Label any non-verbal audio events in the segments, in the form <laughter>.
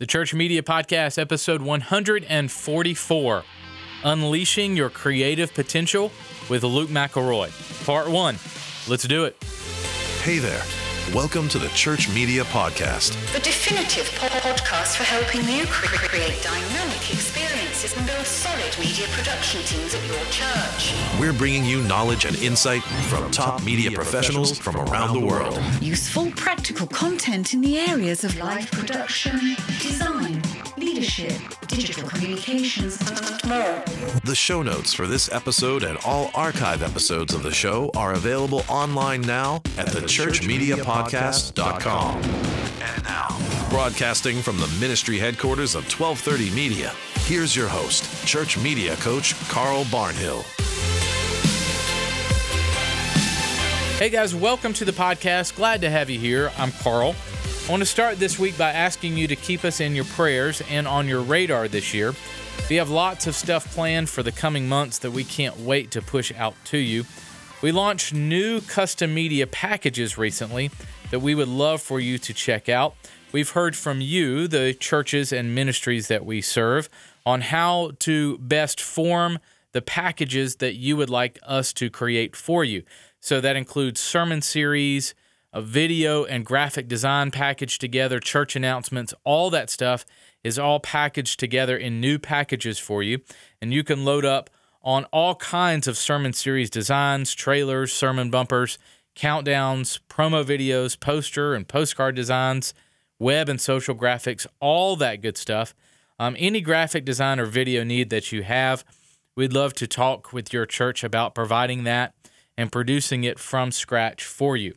the Church Media Podcast, episode 144 Unleashing Your Creative Potential with Luke McElroy. Part one. Let's do it. Hey there. Welcome to the Church Media Podcast. The definitive podcast for helping you create dynamic experiences and build solid media production teams at your church. We're bringing you knowledge and insight from top media professionals from around the world. Useful, practical content in the areas of live production, design, leadership, digital communications, and more. The show notes for this episode and all archive episodes of the show are available online now at thechurchmediapodcast.com. And now, broadcasting from the ministry headquarters of 1230 Media, here's your host, church media coach Carl Barnhill. Hey guys, welcome to the podcast. Glad to have you here. I'm Carl. I want to start this week by asking you to keep us in your prayers and on your radar this year. We have lots of stuff planned for the coming months that we can't wait to push out to you. We launched new custom media packages recently that we would love for you to check out. We've heard from you, the churches and ministries that we serve, on how to best form the packages that you would like us to create for you. So that includes sermon series, a video and graphic design package together, church announcements, all that stuff is all packaged together in new packages for you. And you can load up on all kinds of sermon series designs, trailers, sermon bumpers, countdowns, promo videos, poster and postcard designs, web and social graphics, all that good stuff. Um, any graphic design or video need that you have, we'd love to talk with your church about providing that and producing it from scratch for you.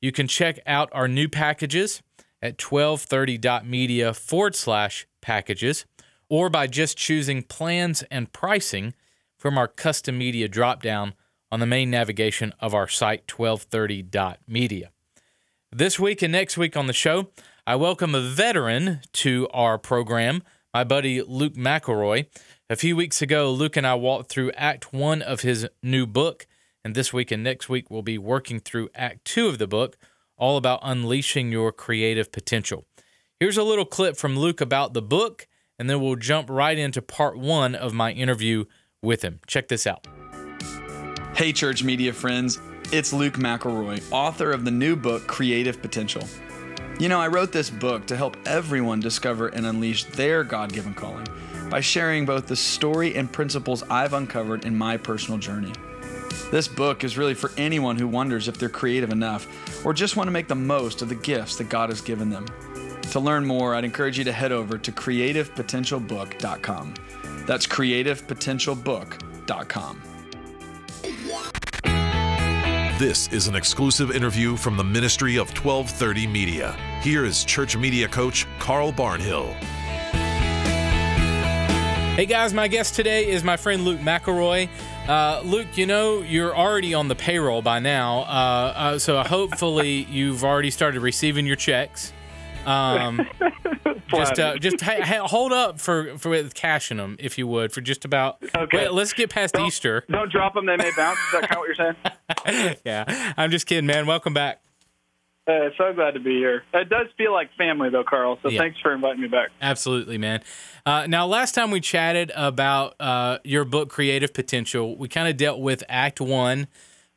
You can check out our new packages at 1230.media forward slash packages or by just choosing plans and pricing from our custom media dropdown on the main navigation of our site 1230.media. This week and next week on the show, I welcome a veteran to our program, my buddy Luke McElroy. A few weeks ago, Luke and I walked through Act One of his new book, and this week and next week, we'll be working through Act Two of the book, all about unleashing your creative potential. Here's a little clip from Luke about the book, and then we'll jump right into part one of my interview with him. Check this out. Hey, church media friends, it's Luke McElroy, author of the new book, Creative Potential. You know, I wrote this book to help everyone discover and unleash their God given calling by sharing both the story and principles I've uncovered in my personal journey. This book is really for anyone who wonders if they're creative enough or just want to make the most of the gifts that God has given them. To learn more, I'd encourage you to head over to creativepotentialbook.com. That's creativepotentialbook.com. This is an exclusive interview from the Ministry of 1230 Media. Here is church media coach Carl Barnhill. Hey guys, my guest today is my friend Luke McElroy. Uh, Luke, you know you're already on the payroll by now, uh, uh, so hopefully <laughs> you've already started receiving your checks. Um, <laughs> just uh, just ha- ha- hold up for for with cashing them if you would for just about. Okay. Wait, let's get past Don't- Easter. Don't drop them; they may bounce. Is that kind of what you're saying? <laughs> yeah, I'm just kidding, man. Welcome back. Uh, so glad to be here. It does feel like family, though, Carl. So Yeah. thanks for inviting me back. Absolutely, man. Uh, now, last time we chatted about uh, your book, Creative Potential, we kind of dealt with Act One.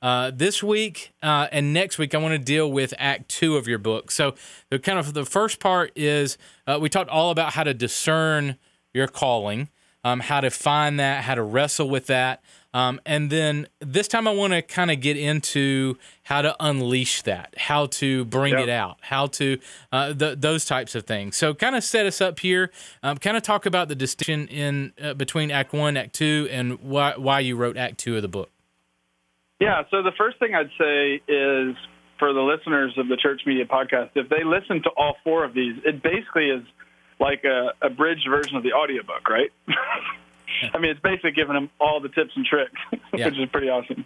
Uh, this week uh, and next week, I want to deal with Act Two of your book. So, the kind of the first part is uh, we talked all about how to discern your calling, um, how to find that, how to wrestle with that. Um, and then this time, I want to kind of get into how to unleash that, how to bring Yep. it out, how to uh, th- those types of things. So, kind of set us up here. Um, kind of talk about the distinction in uh, between Act One, Act Two, and why why you wrote Act Two of the book. Yeah. So the first thing I'd say is for the listeners of the Church Media Podcast, if they listen to all four of these, it basically is like a abridged version of the audiobook, right? <laughs> I mean, it's basically giving them all the tips and tricks, <laughs> Yeah. which is pretty awesome.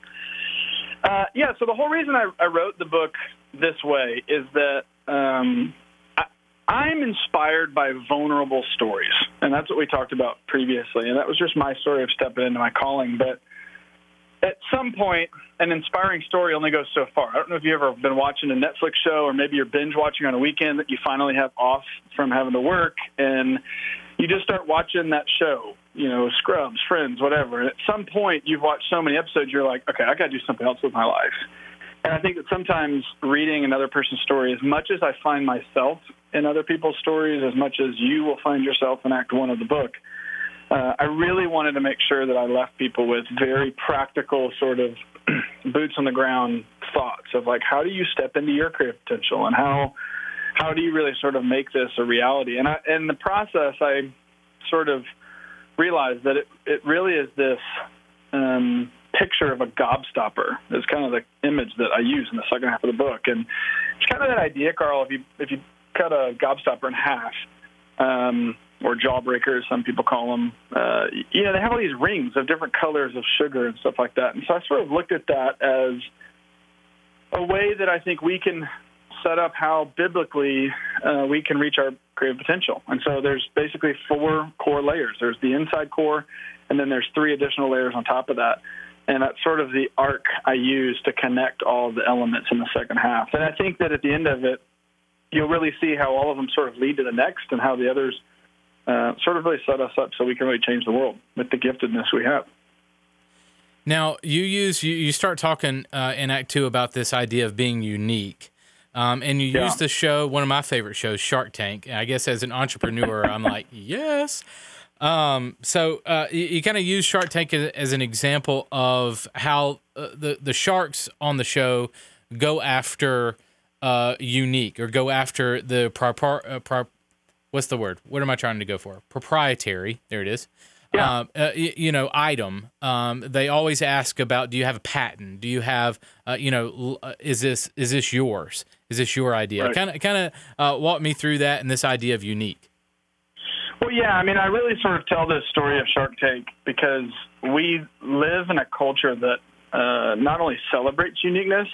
Uh, yeah. So the whole reason I, I wrote the book this way is that um, I, I'm inspired by vulnerable stories, and that's what we talked about previously. And that was just my story of stepping into my calling, but at some point, an inspiring story only goes so far. I don't know if you've ever been watching a Netflix show or maybe you're binge watching on a weekend that you finally have off from having to work and you just start watching that show, you know, Scrubs, Friends, whatever. And at some point, you've watched so many episodes, you're like, okay, I got to do something else with my life. And I think that sometimes reading another person's story, as much as I find myself in other people's stories, as much as you will find yourself in Act One of the book, uh, I really wanted to make sure that I left people with very practical, sort of <clears throat> boots on the ground thoughts of like, how do you step into your creative potential, and how how do you really sort of make this a reality? And I, in the process, I sort of realized that it it really is this. Um, picture of a gobstopper is kind of the image that I use in the second half of the book, and it's kind of that idea, Carl. If you if you cut a gobstopper in half, um, or jawbreakers, some people call them. Uh, you know, they have all these rings of different colors of sugar and stuff like that. And so I sort of looked at that as a way that I think we can set up how biblically uh, we can reach our creative potential. And so there's basically four core layers. There's the inside core, and then there's three additional layers on top of that. And that's sort of the arc I use to connect all the elements in the second half. And I think that at the end of it, you'll really see how all of them sort of lead to the next and how the others uh, sort of really set us up so we can really change the world with the giftedness we have. Now you use you, you start talking uh, in Act Two about this idea of being unique, um, and you yeah. use the show one of my favorite shows, Shark Tank. And I guess as an entrepreneur, I'm like <laughs> yes. Um, so uh, you, you kind of use Shark Tank as, as, an example of how uh, the the sharks on the show go after uh, unique or go after the proper, uh, pro, what's the word? What am I trying to go for? Proprietary. There it is. Yeah. Um, uh, you, know, item. Um, they always ask about: Do you have a patent? Do you have, uh, you know, uh, is this is this yours? Is this your idea? Kind of, kind of uh, walk me through that and this idea of unique. Well, yeah. I mean, I really sort of tell this story of Shark Tank because we live in a culture that uh, not only celebrates uniqueness,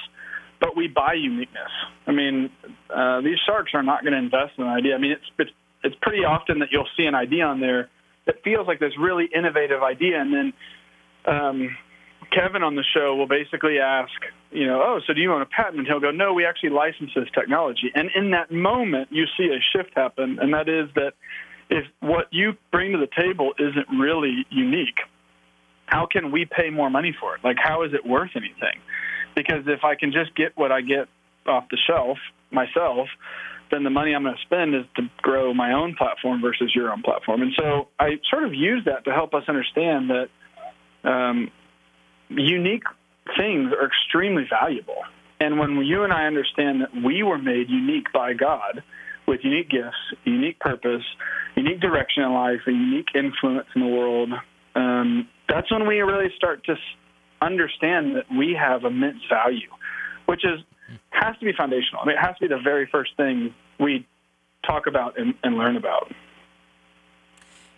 but we buy uniqueness. I mean, uh, these sharks are not going to invest in an idea. I mean, it's, it's it's pretty often that you'll see an idea on there that feels like this really innovative idea, and then um, Kevin on the show will basically ask, you know, oh, so do you own a patent? And he'll go, no, we actually license this technology. And in that moment, you see a shift happen, and that is that if what you bring to the table isn't really unique, how can we pay more money for it? Like, how is it worth anything? Because if I can just get what I get off the shelf myself, then the money I'm going to spend is to grow my own platform versus your own platform. And so I sort of use that to help us understand that um, unique things are extremely valuable. And when you and I understand that we were made unique by God with unique gifts, unique purpose, unique direction in life, a unique influence in the world, um, that's when we really start to understand that we have immense value, which is has to be foundational. I mean, it has to be the very first thing we talk about and, and learn about.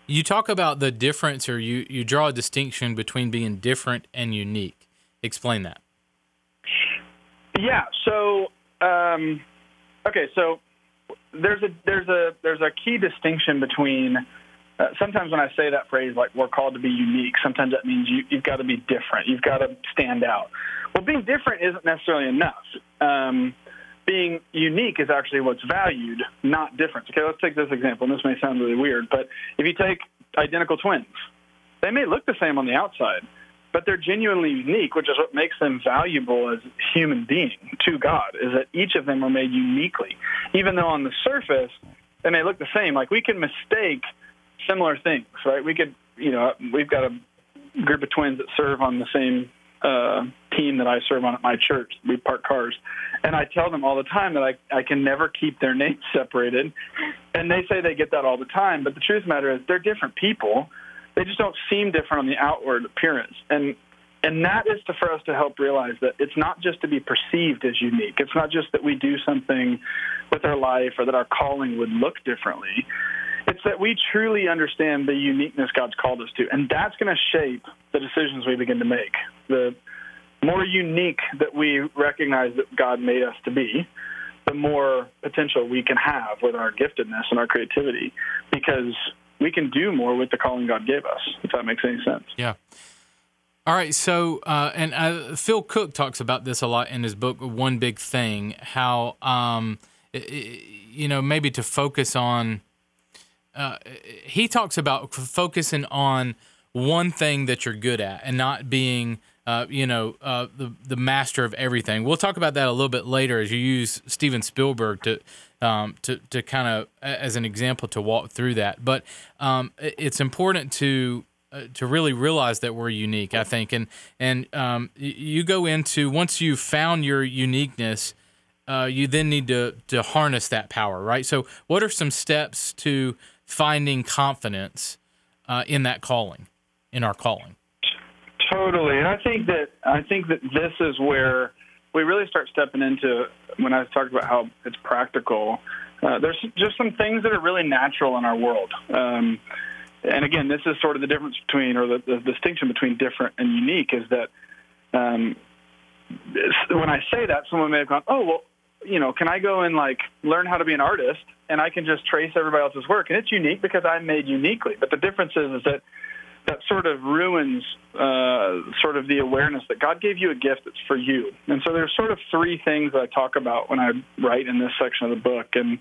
You talk about the difference, or you, you draw a distinction between being different and unique. Explain that. Yeah. So, um, okay. So there's a there's a there's a key distinction between. Uh, sometimes when I say that phrase, like we're called to be unique, sometimes that means you, you've got to be different. You've got to stand out. Well, being different isn't necessarily enough. Um, being unique is actually what's valued, not difference. Okay, let's take this example, and this may sound really weird, but if you take identical twins, they may look the same on the outside, but they're genuinely unique, which is what makes them valuable as human beings to God, is that each of them are made uniquely. Even though on the surface they may look the same, like we can mistake similar things, right? We could, you know, we've got a group of twins that serve on the same uh, team that I serve on at my church. We park cars, and I tell them all the time that I I can never keep their names <laughs> separated, and they say they get that all the time. But the truth of the matter is, they're different people. They just don't seem different on the outward appearance, and and that is to, for us to help realize that it's not just to be perceived as unique. It's not just that we do something with our life or that our calling would look differently. It's that we truly understand the uniqueness God's called us to, and that's going to shape the decisions we begin to make. The more unique that we recognize that God made us to be, the more potential we can have with our giftedness and our creativity, because we can do more with the calling God gave us, if that makes any sense. Yeah. All right, so uh, and uh, Phil Cooke talks about this a lot in his book, One Big Thing. How um, you know maybe to focus on. Uh, he talks about focusing on one thing that you're good at and not being uh, you know, uh, the the master of everything. We'll talk about that a little bit later as you use Steven Spielberg to um, to to kind of as an example to walk through that. But um, it's important to uh, to really realize that we're unique. I think, and and um, you go into once you've found your uniqueness. Uh, you then need to to harness that power, right? So, what are some steps to finding confidence uh, in that calling, in our calling? Totally, and I think that I think that this is where we really start stepping into when I talking about how it's practical. Uh, there's just some things that are really natural in our world. Um, and again, this is sort of the difference between, or the, the distinction between different and unique, is that um, when I say that, someone may have gone, "Oh, well, you know, can I go and like learn how to be an artist, and I can just trace everybody else's work, and it's unique because I'm made uniquely." But the difference is, is that that sort of ruins uh, sort of the awareness that God gave you a gift that's for you. And so there's sort of three things that I talk about when I write in this section of the book. And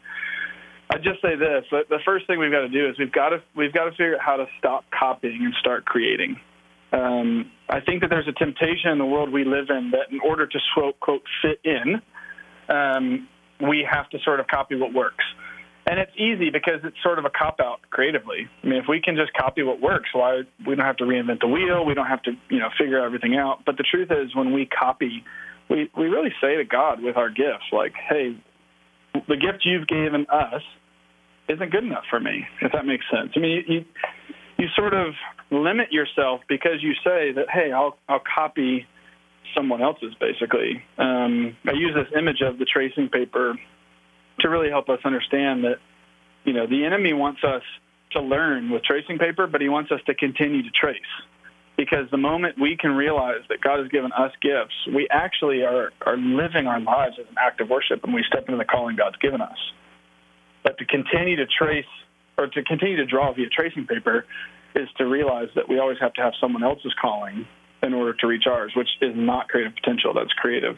I just say this: the first thing we've got to do is we've got to we've got to figure out how to stop copying and start creating. Um, I think that there's a temptation in the world we live in that in order to quote fit in, um, we have to sort of copy what works. And it's easy because it's sort of a cop out creatively. I mean, if we can just copy what works, why we don't have to reinvent the wheel, we don't have to, you know, figure everything out. But the truth is when we copy, we we really say to God with our gifts like, "Hey, the gift you've given us isn't good enough for me." If that makes sense. I mean, you you sort of limit yourself because you say that, "Hey, I'll I'll copy someone else's." Basically, um, I use this image of the tracing paper to really help us understand that, you know, the enemy wants us to learn with tracing paper, but he wants us to continue to trace. Because the moment we can realize that God has given us gifts, we actually are, are living our lives as an act of worship and we step into the calling God's given us. But to continue to trace or to continue to draw via tracing paper is to realize that we always have to have someone else's calling in order to reach ours, which is not creative potential, that's creative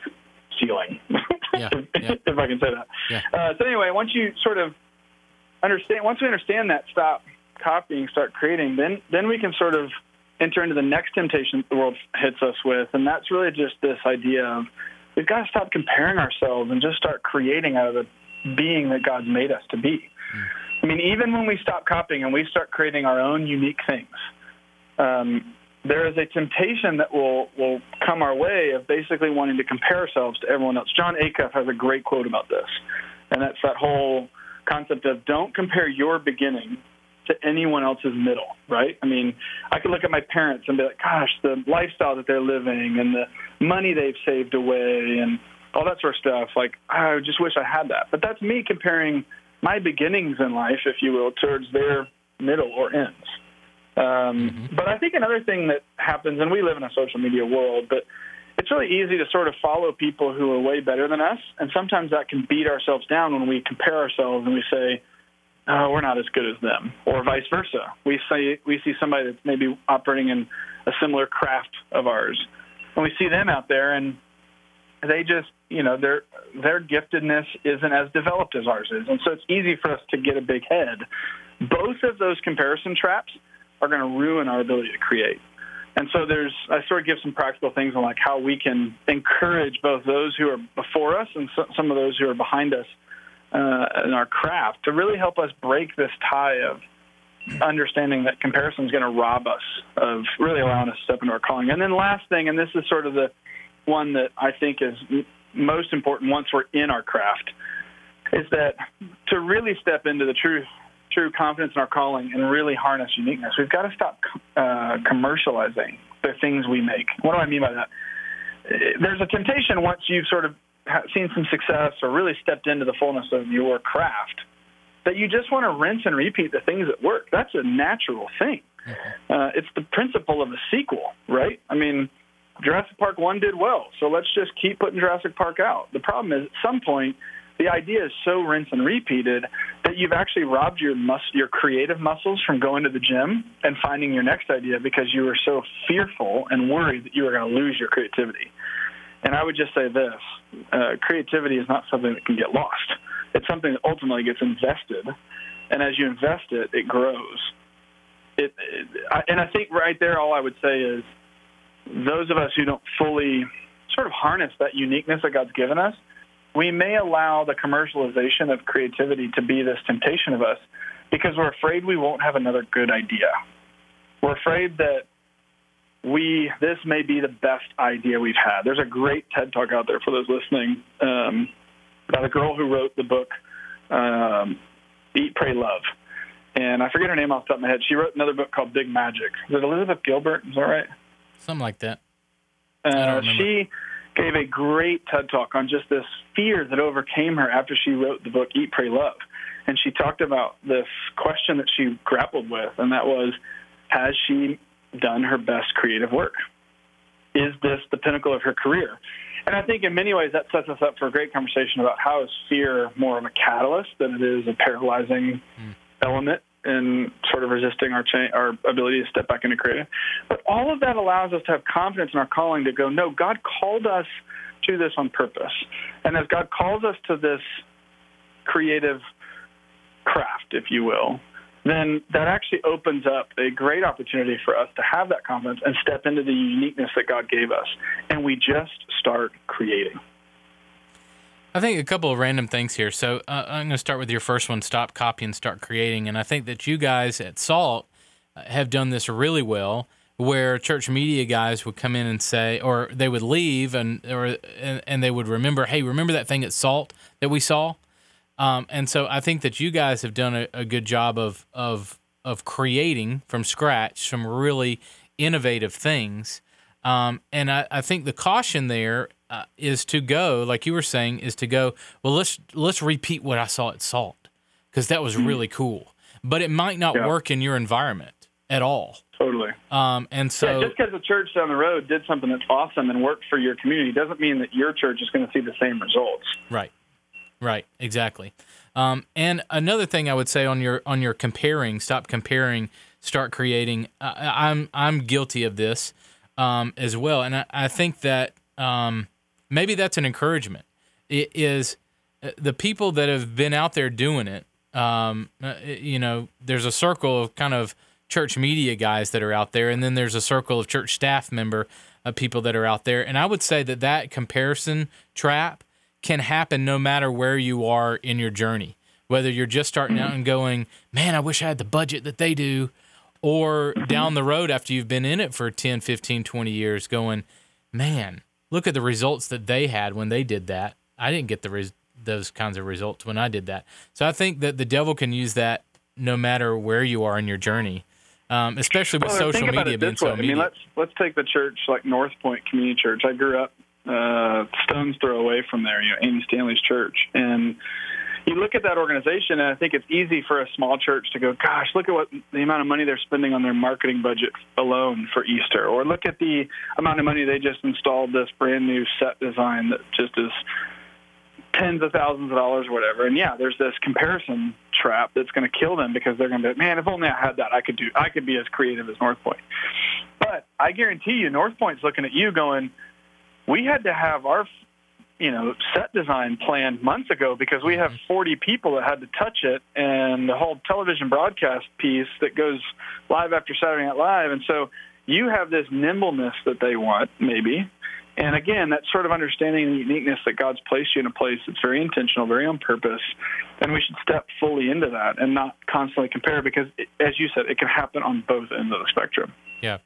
ceiling, <laughs> yeah, yeah. if I can say that. Yeah. Uh, so anyway, once you sort of understand, once we understand that, stop copying, start creating, then then we can sort of enter into the next temptation the world hits us with, and that's really just this idea of we've got to stop comparing ourselves and just start creating out of the being that God's made us to be. Mm. I mean, even when we stop copying and we start creating our own unique things, um, there is a temptation that will will come our way of basically wanting to compare ourselves to everyone else. Jon Acuff has a great quote about this, and that's that whole concept of don't compare your beginning to anyone else's middle, right? I mean, I could look at my parents and be like, gosh, the lifestyle that they're living and the money they've saved away and all that sort of stuff. Like, I just wish I had that. But that's me comparing my beginnings in life, if you will, towards their middle or ends. Um, mm-hmm. But I think another thing that happens, and we live in a social media world, but it's really easy to sort of follow people who are way better than us, and sometimes that can beat ourselves down when we compare ourselves and we say, "Oh, we're not as good as them," or vice versa. We say we see somebody that's maybe operating in a similar craft of ours, and we see them out there, and they just, you know, their their giftedness isn't as developed as ours is, and so it's easy for us to get a big head. Both of those comparison traps are going to ruin our ability to create. And so there's, I sort of give some practical things on like how we can encourage both those who are before us and so, some of those who are behind us uh, in our craft to really help us break this tie of understanding that comparison is going to rob us of really allowing us to step into our calling. And then last thing, and this is sort of the one that I think is most important once we're in our craft, is that to really step into the truth true confidence in our calling and really harness uniqueness, we've got to stop uh, commercializing the things we make. What do I mean by that? There's a temptation once you've sort of seen some success or really stepped into the fullness of your craft that you just want to rinse and repeat the things that work. That's a natural thing. Mm-hmm. Uh, it's the principle of a sequel, right? I mean, Jurassic Park 1 did well, so let's just keep putting Jurassic Park out. The problem is, at some point, the idea is so rinse and repeated that you've actually robbed your mus- your creative muscles from going to the gym and finding your next idea because you were so fearful and worried that you were going to lose your creativity. And I would just say this: uh, creativity is not something that can get lost. It's something that ultimately gets invested, and as you invest it, it grows. It, it I, and I think right there, all I would say is those of us who don't fully sort of harness that uniqueness that God's given us, we may allow the commercialization of creativity to be this temptation of us because we're afraid we won't have another good idea. We're afraid that we this may be the best idea we've had. There's a great TED talk out there for those listening um, about a girl who wrote the book um, Eat, Pray, Love. And I forget her name off the top of my head. She wrote another book called Big Magic. Is it Elizabeth Gilbert? Is that right? Something like that. Uh, she gave a great TED talk on just this fear that overcame her after she wrote the book Eat, Pray, Love. And she talked about this question that she grappled with, and that was, has she done her best creative work? Is this the pinnacle of her career? And I think in many ways that sets us up for a great conversation about how is fear more of a catalyst than it is a paralyzing mm. element in sort of resisting our cha- our ability to step back into creative. But all of that allows us to have confidence in our calling to go, no, God called us to this on purpose. And as God calls us to this creative craft, if you will, then that actually opens up a great opportunity for us to have that confidence and step into the uniqueness that God gave us. And we just start creating. I think a couple of random things here. So uh, I'm going to start with your first one stop copying, start creating. And I think that you guys at SALT uh, have done this really well where church media guys would come in and say, or they would leave and or and, and they would remember, hey, remember that thing at Salt that we saw? Um, and so I think that you guys have done a, a good job of of of creating from scratch some really innovative things. Um, and I, I, think the caution there uh, is to go, like you were saying, is to go. Well, let's let's repeat what I saw at Salt because that was mm-hmm. really cool. But it might not yeah. work in your environment at all. Totally. Um, and so, yeah, just because a church down the road did something that's awesome and worked for your community doesn't mean that your church is going to see the same results. Right. Right, exactly. Um, and another thing I would say on your on your comparing, stop comparing, start creating. Uh, I'm I'm guilty of this um, as well, and I, I think that um, maybe that's an encouragement. It is uh, the people that have been out there doing it. Um, uh, you know, there's a circle of kind of church media guys that are out there, and then there's a circle of church staff member uh, people that are out there. And I would say that that comparison trap can happen no matter where you are in your journey. Whether you're just starting out and going, man, I wish I had the budget that they do, or down the road after you've been in it for 10, 15, 20 years going, man, look at the results that they had when they did that. I didn't get the res- those kinds of results when I did that. So I think that the devil can use that no matter where you are in your journey, um, especially with well, social media being so immediate. I mean, let's let's take the church like North Point Community Church. I grew up uh, stone's throw away from there, you know, Andy Stanley's church. And you look at that organization, and I think it's easy for a small church to go, gosh, look at what the amount of money they're spending on their marketing budget alone for Easter, or look at the amount of money they just installed this brand new set design that just is tens of thousands of dollars or whatever. And yeah, there's this comparison trap that's going to kill them because they're going to be, man, if only I had that, I could do, I could be as creative as North Point. But I guarantee you, North Point's looking at you going, we had to have our you know set design planned months ago because we have mm-hmm. 40 people that had to touch it and the whole television broadcast piece that goes live after Saturday Night Live. And so you have this nimbleness that they want maybe. And again that sort of understanding the uniqueness that God's placed you in a place that's very intentional very on purpose and we should step fully into that and not constantly compare because as you said it can happen on both ends of the spectrum. Yeah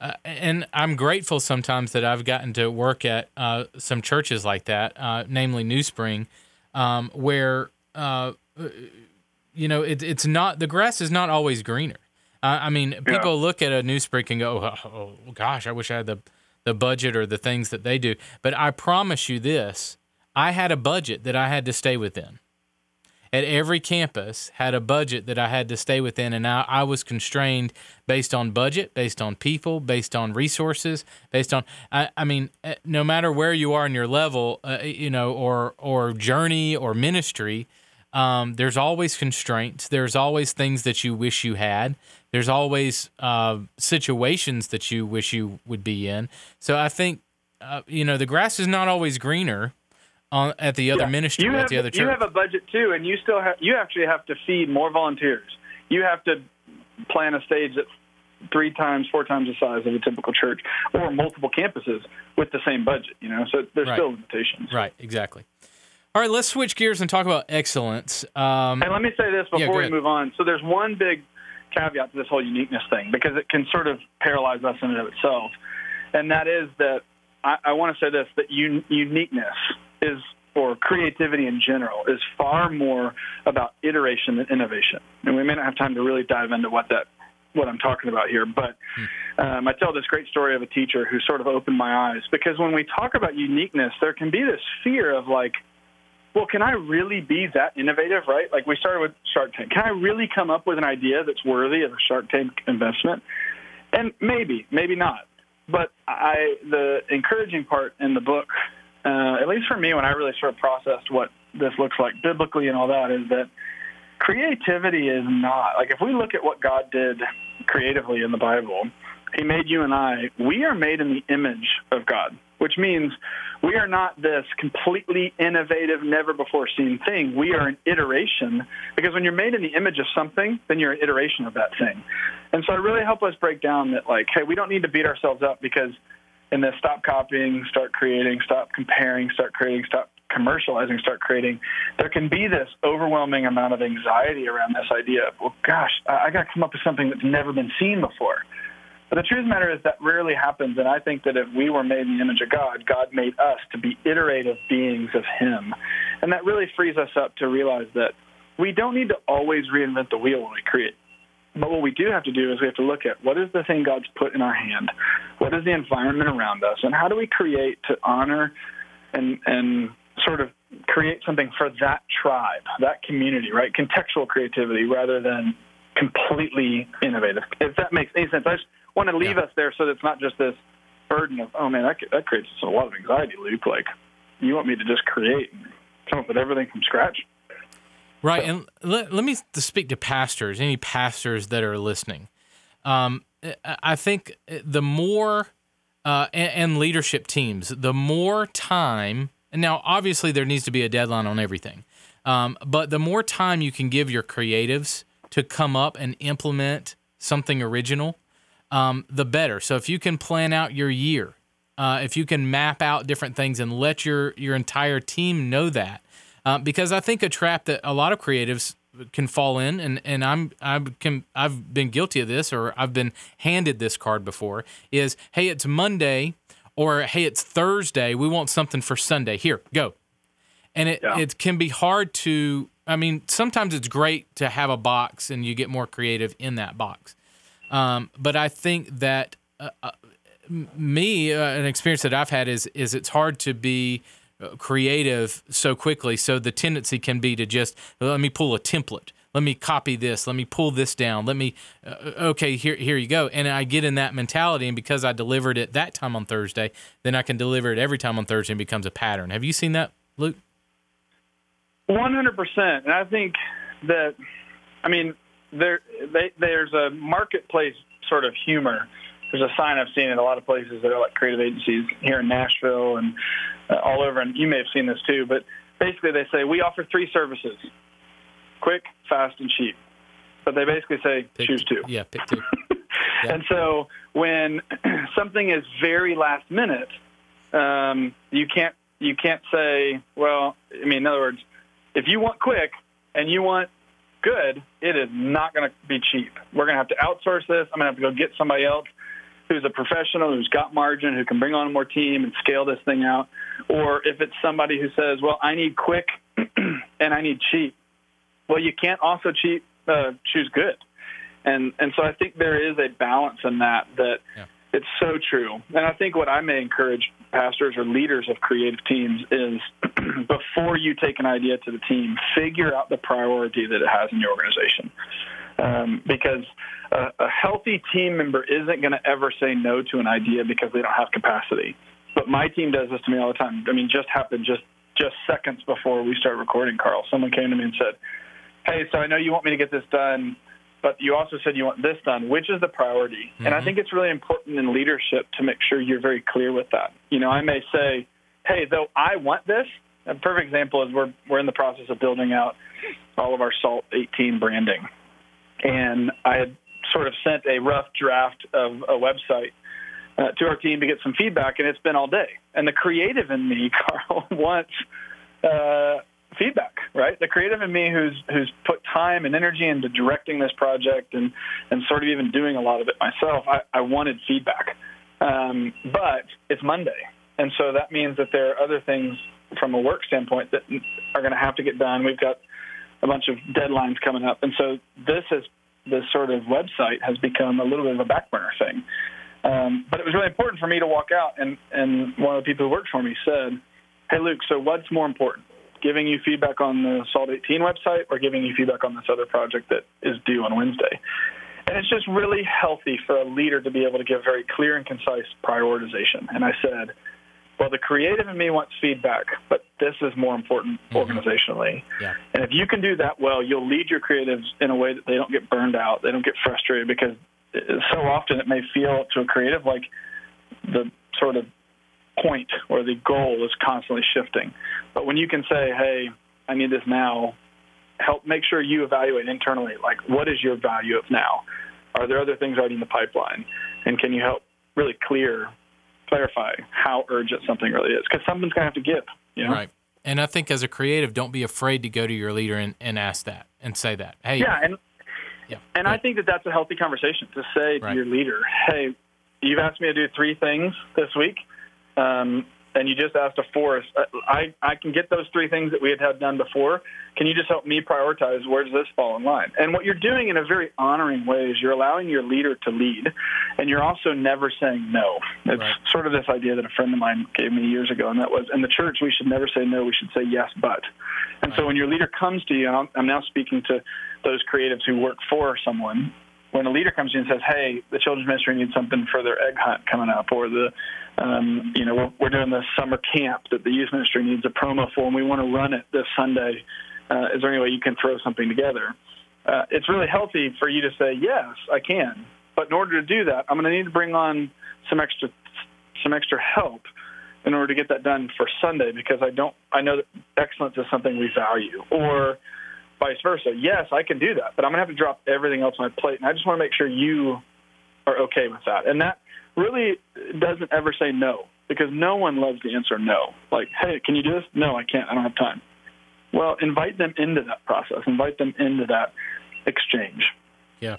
uh, and I'm grateful sometimes that I've gotten to work at uh, some churches like that, uh, namely NewSpring, um, where uh, you know it, it's not the grass is not always greener. I mean, people yeah. look at a NewSpring and go, oh, oh, gosh, I wish I had the the budget or the things that they do." But I promise you this: I had a budget that I had to stay within. At every campus had a budget that I had to stay within, and I, I was constrained based on budget, based on people, based on resources, based on. I, I mean, eh, no matter where you are in your level, uh, you know, or or journey or ministry, um, there's always constraints. There's always things that you wish you had. There's always uh, situations that you wish you would be in. So I think, uh, you know, the grass is not always greener on at the other Yeah. ministry, You at have, the other church. you have a budget too, and you still have you actually have to feed more volunteers. You have to plan a stage that's three times, four times the size of a typical church, or multiple campuses with the same budget. You know, so there's Right. still limitations. right, exactly. All right, let's switch gears and talk about excellence. Um, And let me say this before go we ahead. move on. So there's one big caveat to this whole uniqueness thing because it can sort of paralyze us in and of itself, and that is that I, I want to say this: that un, uniqueness is or creativity in general is far more about iteration than innovation. And we may not have time to really dive into what that what I'm talking about here, but um, I tell this great story of a teacher who sort of opened my eyes because when we talk about uniqueness, there can be this fear of like well, can I really be that innovative, right? Like we started with Shark Tank. Can I really come up with an idea that's worthy of a Shark Tank investment? And maybe, maybe not. But I, the encouraging part in the book, uh, at least for me, when I really sort of processed what this looks like biblically and all that, is that creativity is not like if we look at what God did creatively in the Bible, He made you and I. We are made in the image of God, which means we are not this completely innovative, never before seen thing. We are an iteration because when you're made in the image of something, then you're an iteration of that thing. And so I really help us break down that, like, hey, we don't need to beat ourselves up because in this stop copying, start creating, stop comparing, start creating, stop commercializing, start creating, there can be this overwhelming amount of anxiety around this idea of, well, gosh, I, I got to come up with something that's never been seen before. But the truth of the matter is that rarely happens, and I think that if we were made in the image of God, God made us to be iterative beings of Him. And that really frees us up to realize that we don't need to always reinvent the wheel when we create. But what we do have to do is we have to look at what is the thing God's put in our hand? What is the environment around us? And how do we create to honor and, and sort of create something for that tribe, that community, right? Contextual creativity rather than completely innovative. If that makes any sense. I just want to leave Yeah. us there so that it's not just this burden of, oh man, that, that creates a lot of anxiety, Luke. Like, you want me to just create and come up with everything from scratch? Right, and let, let me speak to pastors, any pastors that are listening. Um, I think the more, uh, and, and leadership teams, the more time, and now obviously there needs to be a deadline on everything, um, but the more time you can give your creatives to come up and implement something original, um, the better. So if you can plan out your year, uh, if you can map out different things and let your your entire team know that, uh, because I think a trap that a lot of creatives can fall in, and and I'm I can I've been guilty of this, or I've been handed this card before, is hey it's Monday, or hey it's Thursday, we want something for Sunday. Here, go, and it Yeah. it can be hard to. I mean, sometimes it's great to have a box and you get more creative in that box. Um, but I think that uh, uh, me, uh, an experience that I've had is is it's hard to be creative so quickly. So the tendency can be to just let me pull a template. Let me copy this. Let me pull this down. Let me uh, okay here here you go. And I get in that mentality, and because I delivered it that time on Thursday, then I can deliver it every time on Thursday and becomes a pattern. Have you seen that, Luke? One hundred percent, and I think that, I mean, there they, there's a marketplace sort of humor. There's a sign I've seen in a lot of places that are like creative agencies here in Nashville and uh, all over, and you may have seen this too. But basically, they say we offer three services: quick, fast, and cheap. But they basically say Pick- choose two. Yeah, pick two. <laughs> Yeah. And so when <clears throat> something is very last minute, um, you can't you can't say, well, I mean, in other words, if you want quick and you want good, it is not going to be cheap. We're going to have to outsource this. I'm going to have to go get somebody else who's a professional, who's got margin, who can bring on more team and scale this thing out. Or if it's somebody who says, well, I need quick <clears throat> and I need cheap. Well, you can't also cheap uh, choose good. And and so I think there is a balance in that that Yeah. it's so true. And I think what I may encourage pastors or leaders of creative teams is <clears throat> before you take an idea to the team, figure out the priority that it has in your organization. Um, because a, a healthy team member isn't going to ever say no to an idea because they don't have capacity. But my team does this to me all the time. I mean, just happened just just seconds before we start recording, Carl. Someone came to me and said, "Hey, so I know you want me to get this done." but you also said you want this done. Which is the priority? Mm-hmm. And I mm-hmm. think it's really important in leadership to make sure you're very clear with that. You know, I may say, hey, though I want this. A perfect example is we're we're in the process of building out all of our Salt 18 branding, and I had sort of sent a rough draft of a website uh, to our team to get some feedback, and it's been all day. And the creative in me, <laughs> Carl, wants uh, feedback, right? The creative in me who's who's put time and energy into directing this project and and sort of even doing a lot of it myself. I, I wanted feedback, um, but it's Monday, and so that means that there are other things from a work standpoint that are going to have to get done. We've got a bunch of deadlines coming up, and so this is this sort of website has become a little bit of a back burner thing. Um, but it was really important for me to walk out, and and one of the people who worked for me said, "Hey, Luke, so what's more important?" giving you feedback on the Salt 18 website or giving you feedback on this other project that is due on Wednesday. And it's just really healthy for a leader to be able to give very clear and concise prioritization. And I said, well, the creative in me wants feedback, but this is more important mm-hmm. organizationally. Yeah. And if you can do that well, you'll lead your creatives in a way that they don't get burned out, they don't get frustrated because so often it may feel to a creative like the sort of point or the goal is constantly shifting. But when you can say, hey, I need this now, help make sure you evaluate internally, like, what is your value of now? Are there other things already in the pipeline? And can you help really clear, clarify how urgent something really is? Because something's going to have to give, you know? Right. And I think as a creative, don't be afraid to go to your leader and, and ask that and say that. Hey, yeah, and yeah, and I think that that's a healthy conversation to say right. to your leader, "Hey, you've asked me to do three things this week. Um, and you just asked a forest, uh, I, I can get those three things that we had had done before. Can you just help me prioritize where does this fall in line? And what you're doing in a very honoring way is you're allowing your leader to lead, and you're also never saying no. It's right. sort of this idea that a friend of mine gave me years ago, and that was in the church we should never say no, we should say yes, but. And right. so when your leader comes to you, and I'm, I'm now speaking to those creatives who work for someone, when a leader comes in and says, "Hey, the children's ministry needs something for their egg hunt coming up," or the um, you know, we're, we're doing this summer camp that the youth ministry needs a promo for, and we want to run it this Sunday. Uh, is there any way you can throw something together? Uh, it's really healthy for you to say, yes, I can. But in order to do that, I'm going to need to bring on some extra, some extra help in order to get that done for Sunday because I don't, I know that excellence is something we value. Or vice versa. Yes, I can do that, but I'm going to have to drop everything else on my plate, and I just want to make sure you are okay with that. And that really doesn't ever say no because no one loves the answer no. Like, hey, can you do this? No, I can't. I don't have time. Well, invite them into that process. Invite them into that exchange. Yeah,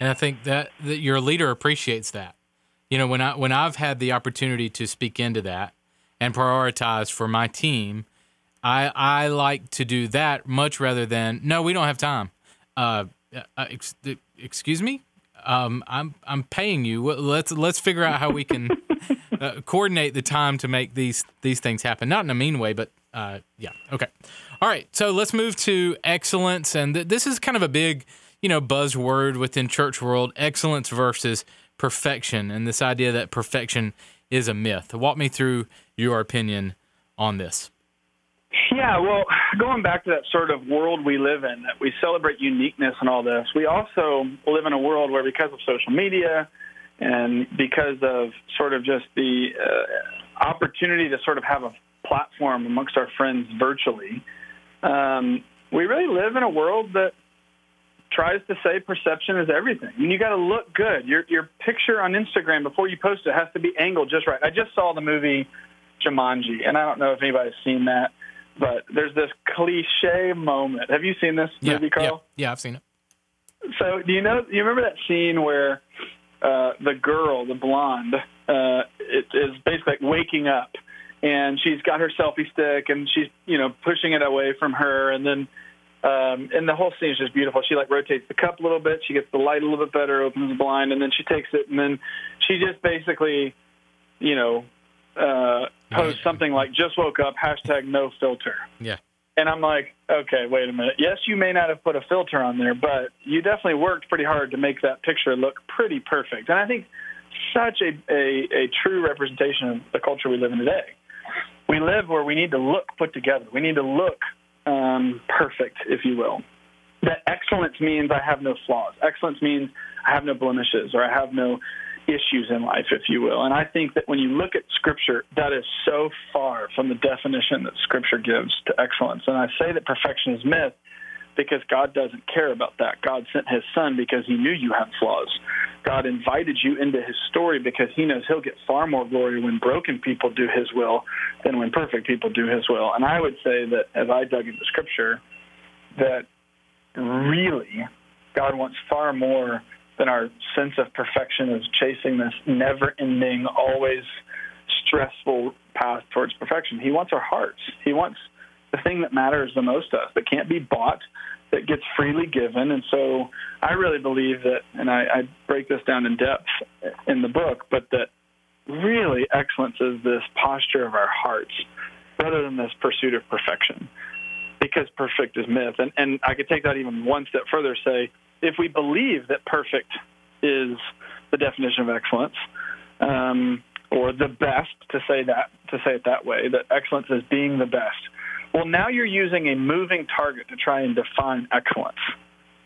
and I think that, that your leader appreciates that. You know, when I when I've had the opportunity to speak into that and prioritize for my team, I I like to do that much rather than no, we don't have time. Uh, uh ex- excuse me, um, I'm I'm paying you. Let's let's figure out how we can <laughs> uh, coordinate the time to make these these things happen. Not in a mean way, but uh, yeah. Okay. All right. So let's move to excellence, and th- this is kind of a big you know buzzword within church world: excellence versus perfection, and this idea that perfection is a myth. Walk me through your opinion on this. Yeah, well, going back to that sort of world we live in, that we celebrate uniqueness and all this, we also live in a world where, because of social media and because of sort of just the uh, opportunity to sort of have a platform amongst our friends virtually, um, we really live in a world that tries to say perception is everything. I mean, you got to look good. Your your picture on Instagram before you post it has to be angled just right. I just saw the movie Jumanji, and I don't know if anybody's seen that but there's this cliche moment. Have you seen this yeah, movie, Carl? Yeah, yeah, I've seen it. So do you know? You remember that scene where uh, the girl, the blonde, uh, it is basically like waking up, and she's got her selfie stick, and she's you know pushing it away from her, and then. Um, and the whole scene is just beautiful. She like rotates the cup a little bit. She gets the light a little bit better, opens the blind, and then she takes it, and then she just basically, you know, uh, post something like "just woke up" hashtag no filter. Yeah. And I'm like, okay, wait a minute. Yes, you may not have put a filter on there, but you definitely worked pretty hard to make that picture look pretty perfect. And I think such a, a, a true representation of the culture we live in today. We live where we need to look put together. We need to look um, perfect, if you will. That excellence means I have no flaws. Excellence means I have no blemishes or I have no issues in life, if you will. And I think that when you look at Scripture, that is so far from the definition that Scripture gives to excellence. And I say that perfection is myth because God doesn't care about that. God sent His Son because He knew you had flaws. God invited you into His story because He knows He'll get far more glory when broken people do His will than when perfect people do His will. And I would say that as I dug into Scripture, that really God wants far more than our sense of perfection is chasing this never ending, always stressful path towards perfection. He wants our hearts. He wants the thing that matters the most to us, that can't be bought, that gets freely given. And so I really believe that, and I, I break this down in depth in the book, but that really excellence is this posture of our hearts rather than this pursuit of perfection. Because perfect is myth. And, and I could take that even one step further, say, if we believe that perfect is the definition of excellence, um, or the best, to say that to say it that way, that excellence is being the best. Well, now you're using a moving target to try and define excellence,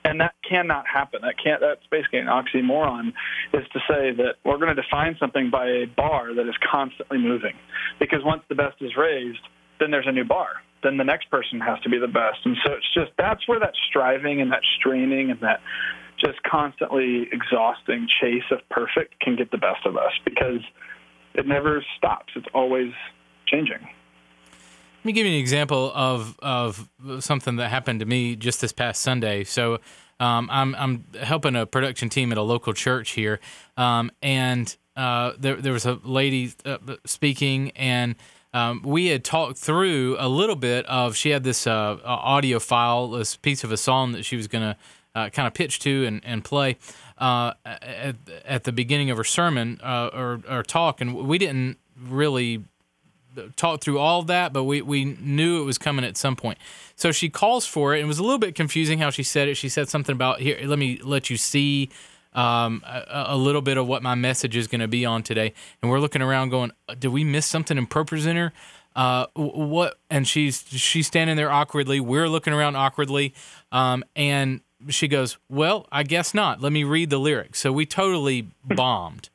and that cannot happen. That can't. That's basically an oxymoron. Is to say that we're going to define something by a bar that is constantly moving, because once the best is raised, then there's a new bar then the next person has to be the best. And so it's just that's where that striving and that straining and that just constantly exhausting chase of perfect can get the best of us because it never stops. It's always changing. Let me give you an example of of something that happened to me just this past Sunday. So um, I'm I'm helping a production team at a local church here, um, and uh, there there was a lady uh, speaking and um, we had talked through a little bit of she had this uh, audio file, this piece of a song that she was going to uh, kind of pitch to and, and play uh, at, at the beginning of her sermon uh, or, or talk, and we didn't really talk through all of that, but we, we knew it was coming at some point. So she calls for it. And it was a little bit confusing how she said it. She said something about here. Let me let you see um, a, a, little bit of what my message is going to be on today. And we're looking around going, did we miss something in ProPresenter? Uh, what? And she's she's standing there awkwardly. We're looking around awkwardly. Um, and she goes, well, I guess not. Let me read the lyrics. So we totally bombed.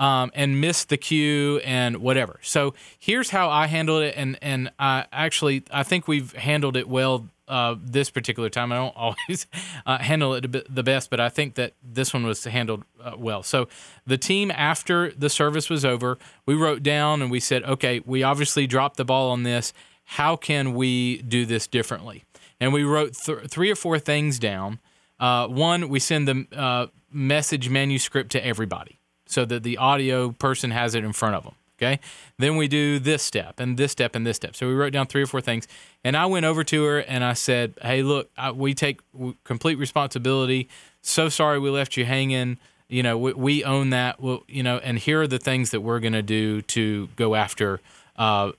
Um, and missed the cue and whatever. So here's how I handled it, and and I actually I think we've handled it well uh, this particular time. I don't <laughs> always uh, handle it the best, but I think that this one was handled uh, well. So the team, after the service was over, we wrote down and we said, okay, we obviously dropped the ball on this. How can we do this differently? And we wrote th- three or four things down. Uh, one, we send the uh, message manuscript to everybody so that the audio person has it in front of them. Okay. Then we do this step and this step and this step. So we wrote down three or four things. And I went over to her and I said, Hey, look, I, we take complete responsibility. So sorry we left you hanging. You know, we, we own that. Well, you know, and here are the things that we're going to do to go after uh,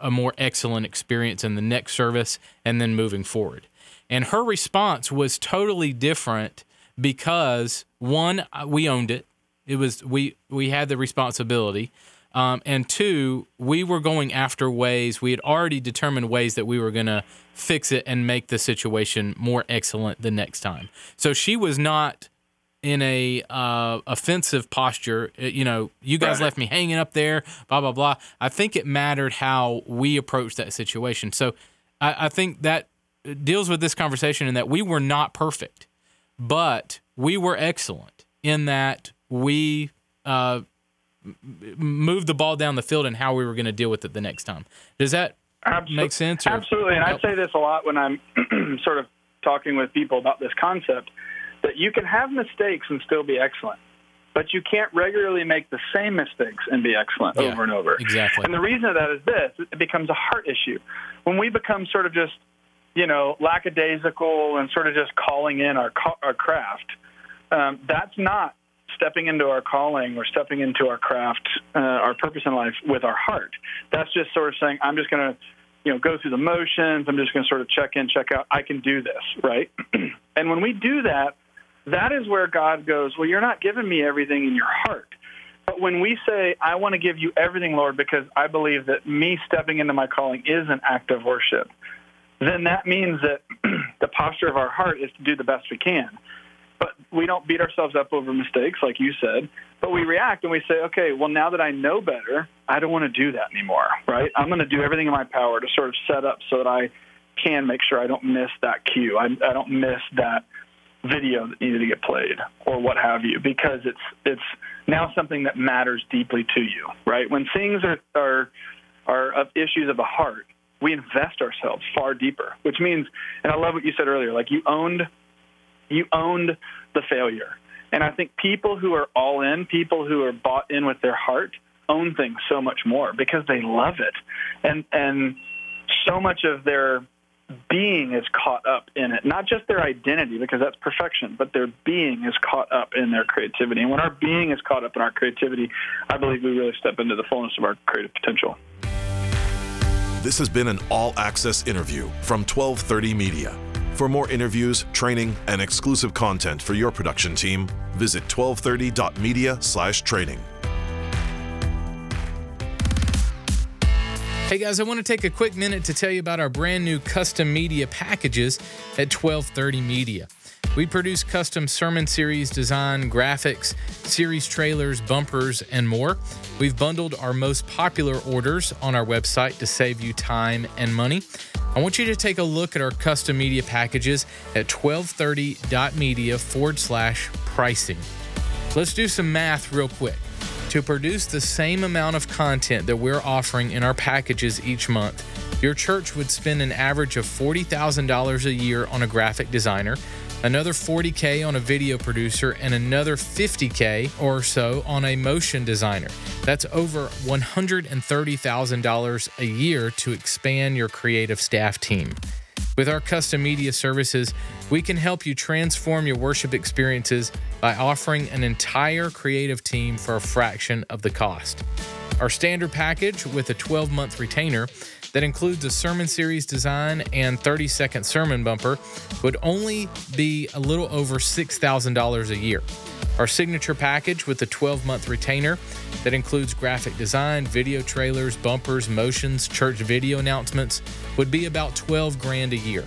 a more excellent experience in the next service and then moving forward. And her response was totally different because one, we owned it. It was we we had the responsibility. Um, and two, we were going after ways, we had already determined ways that we were going to fix it and make the situation more excellent the next time. So she was not in a uh, offensive posture. Uh, you know, you guys right. left me hanging up there, blah, blah, blah. I think it mattered how we approached that situation. So I, I think that deals with this conversation in that we were not perfect, but we were excellent in that we uh, move the ball down the field and how we were going to deal with it the next time. Does that Absolutely. make sense? Absolutely. And I say this a lot when I'm <clears throat> sort of talking with people about this concept that you can have mistakes and still be excellent. But you can't regularly make the same mistakes and be excellent yeah, over and over. Exactly. And the reason of that is this it becomes a heart issue. When we become sort of just, you know, lackadaisical and sort of just calling in our, our craft, um, that's not stepping into our calling or stepping into our craft, uh, our purpose in life with our heart. That's just sort of saying, I'm just going to, you know, go through the motions. I'm just going to sort of check in, check out. I can do this, right? <clears throat> and when we do that, that is where God goes, Well, you're not giving me everything in your heart. But when we say, I want to give you everything, Lord, because I believe that me stepping into my calling is an act of worship, then that means that <clears throat> the posture of our heart is to do the best we can. But we don't beat ourselves up over mistakes, like you said, but we react and we say, okay, well, now that I know better, I don't want to do that anymore, right? I'm going to do everything in my power to sort of set up so that I can make sure I don't miss that cue. I, I don't miss that video that needed to get played or what have you because it's it's now something that matters deeply to you right when things are are are of issues of the heart we invest ourselves far deeper which means and i love what you said earlier like you owned you owned the failure and i think people who are all in people who are bought in with their heart own things so much more because they love it and and so much of their being is caught up in it. Not just their identity, because that's perfection, but their being is caught up in their creativity. And when our being is caught up in our creativity, I believe we really step into the fullness of our creative potential. This has been an all access interview from 1230 Media. For more interviews, training, and exclusive content for your production team, visit 1230.media/training. Hey guys, I want to take a quick minute to tell you about our brand new custom media packages at 1230 Media. We produce custom sermon series design, graphics, series trailers, bumpers, and more. We've bundled our most popular orders on our website to save you time and money. I want you to take a look at our custom media packages at 1230.media forward slash pricing. Let's do some math real quick. To produce the same amount of content that we're offering in our packages each month, your church would spend an average of $40,000 a year on a graphic designer, another 40K on a video producer, and another 50K or so on a motion designer. That's over $130,000 a year to expand your creative staff team. With our custom media services, we can help you transform your worship experiences by offering an entire creative team for a fraction of the cost. Our standard package with a 12 month retainer that includes a sermon series design and 30 second sermon bumper would only be a little over $6,000 a year. Our signature package with a 12 month retainer that includes graphic design, video trailers, bumpers, motions, church video announcements would be about 12 grand a year.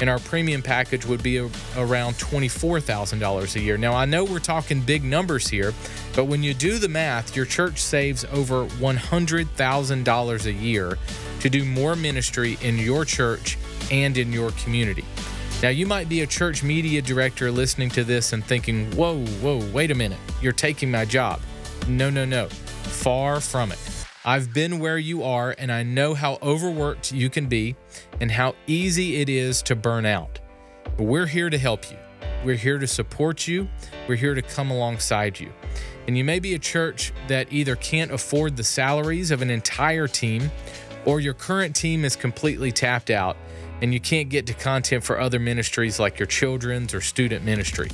And our premium package would be a, around $24,000 a year. Now, I know we're talking big numbers here, but when you do the math, your church saves over $100,000 a year to do more ministry in your church and in your community. Now, you might be a church media director listening to this and thinking, whoa, whoa, wait a minute, you're taking my job. No, no, no. Far from it. I've been where you are, and I know how overworked you can be and how easy it is to burn out. But we're here to help you. We're here to support you. We're here to come alongside you. And you may be a church that either can't afford the salaries of an entire team or your current team is completely tapped out and you can't get to content for other ministries like your children's or student ministry.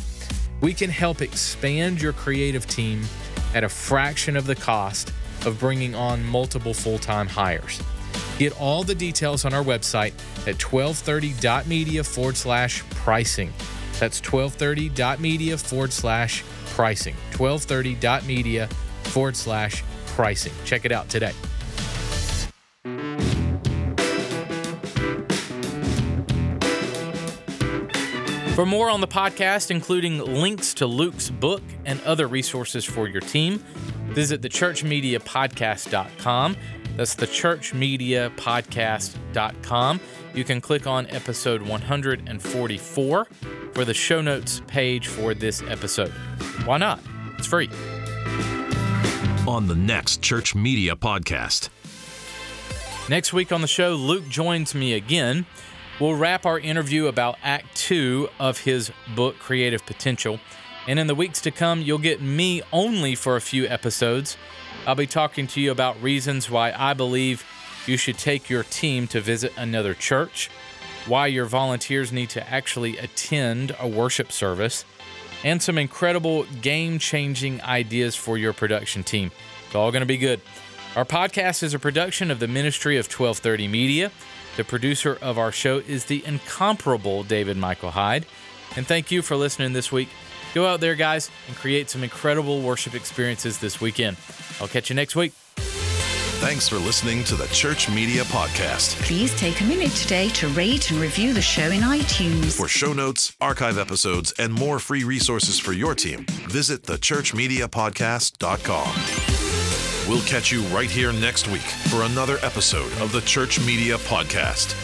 We can help expand your creative team at a fraction of the cost of bringing on multiple full time hires. Get all the details on our website at 1230.media forward slash pricing. That's 1230.media forward slash pricing. 1230.media forward slash pricing. Check it out today. For more on the podcast, including links to Luke's book and other resources for your team, visit thechurchmediapodcast.com. That's thechurchmediapodcast.com. You can click on episode 144 for the show notes page for this episode. Why not? It's free. On the next Church Media Podcast. Next week on the show, Luke joins me again. We'll wrap our interview about Act Two of his book, Creative Potential. And in the weeks to come, you'll get me only for a few episodes. I'll be talking to you about reasons why I believe you should take your team to visit another church, why your volunteers need to actually attend a worship service, and some incredible game changing ideas for your production team. It's all going to be good. Our podcast is a production of the Ministry of 1230 Media. The producer of our show is the incomparable David Michael Hyde. And thank you for listening this week. Go out there, guys, and create some incredible worship experiences this weekend. I'll catch you next week. Thanks for listening to the Church Media Podcast. Please take a minute today to rate and review the show in iTunes. For show notes, archive episodes, and more free resources for your team, visit thechurchmediapodcast.com. We'll catch you right here next week for another episode of the Church Media Podcast.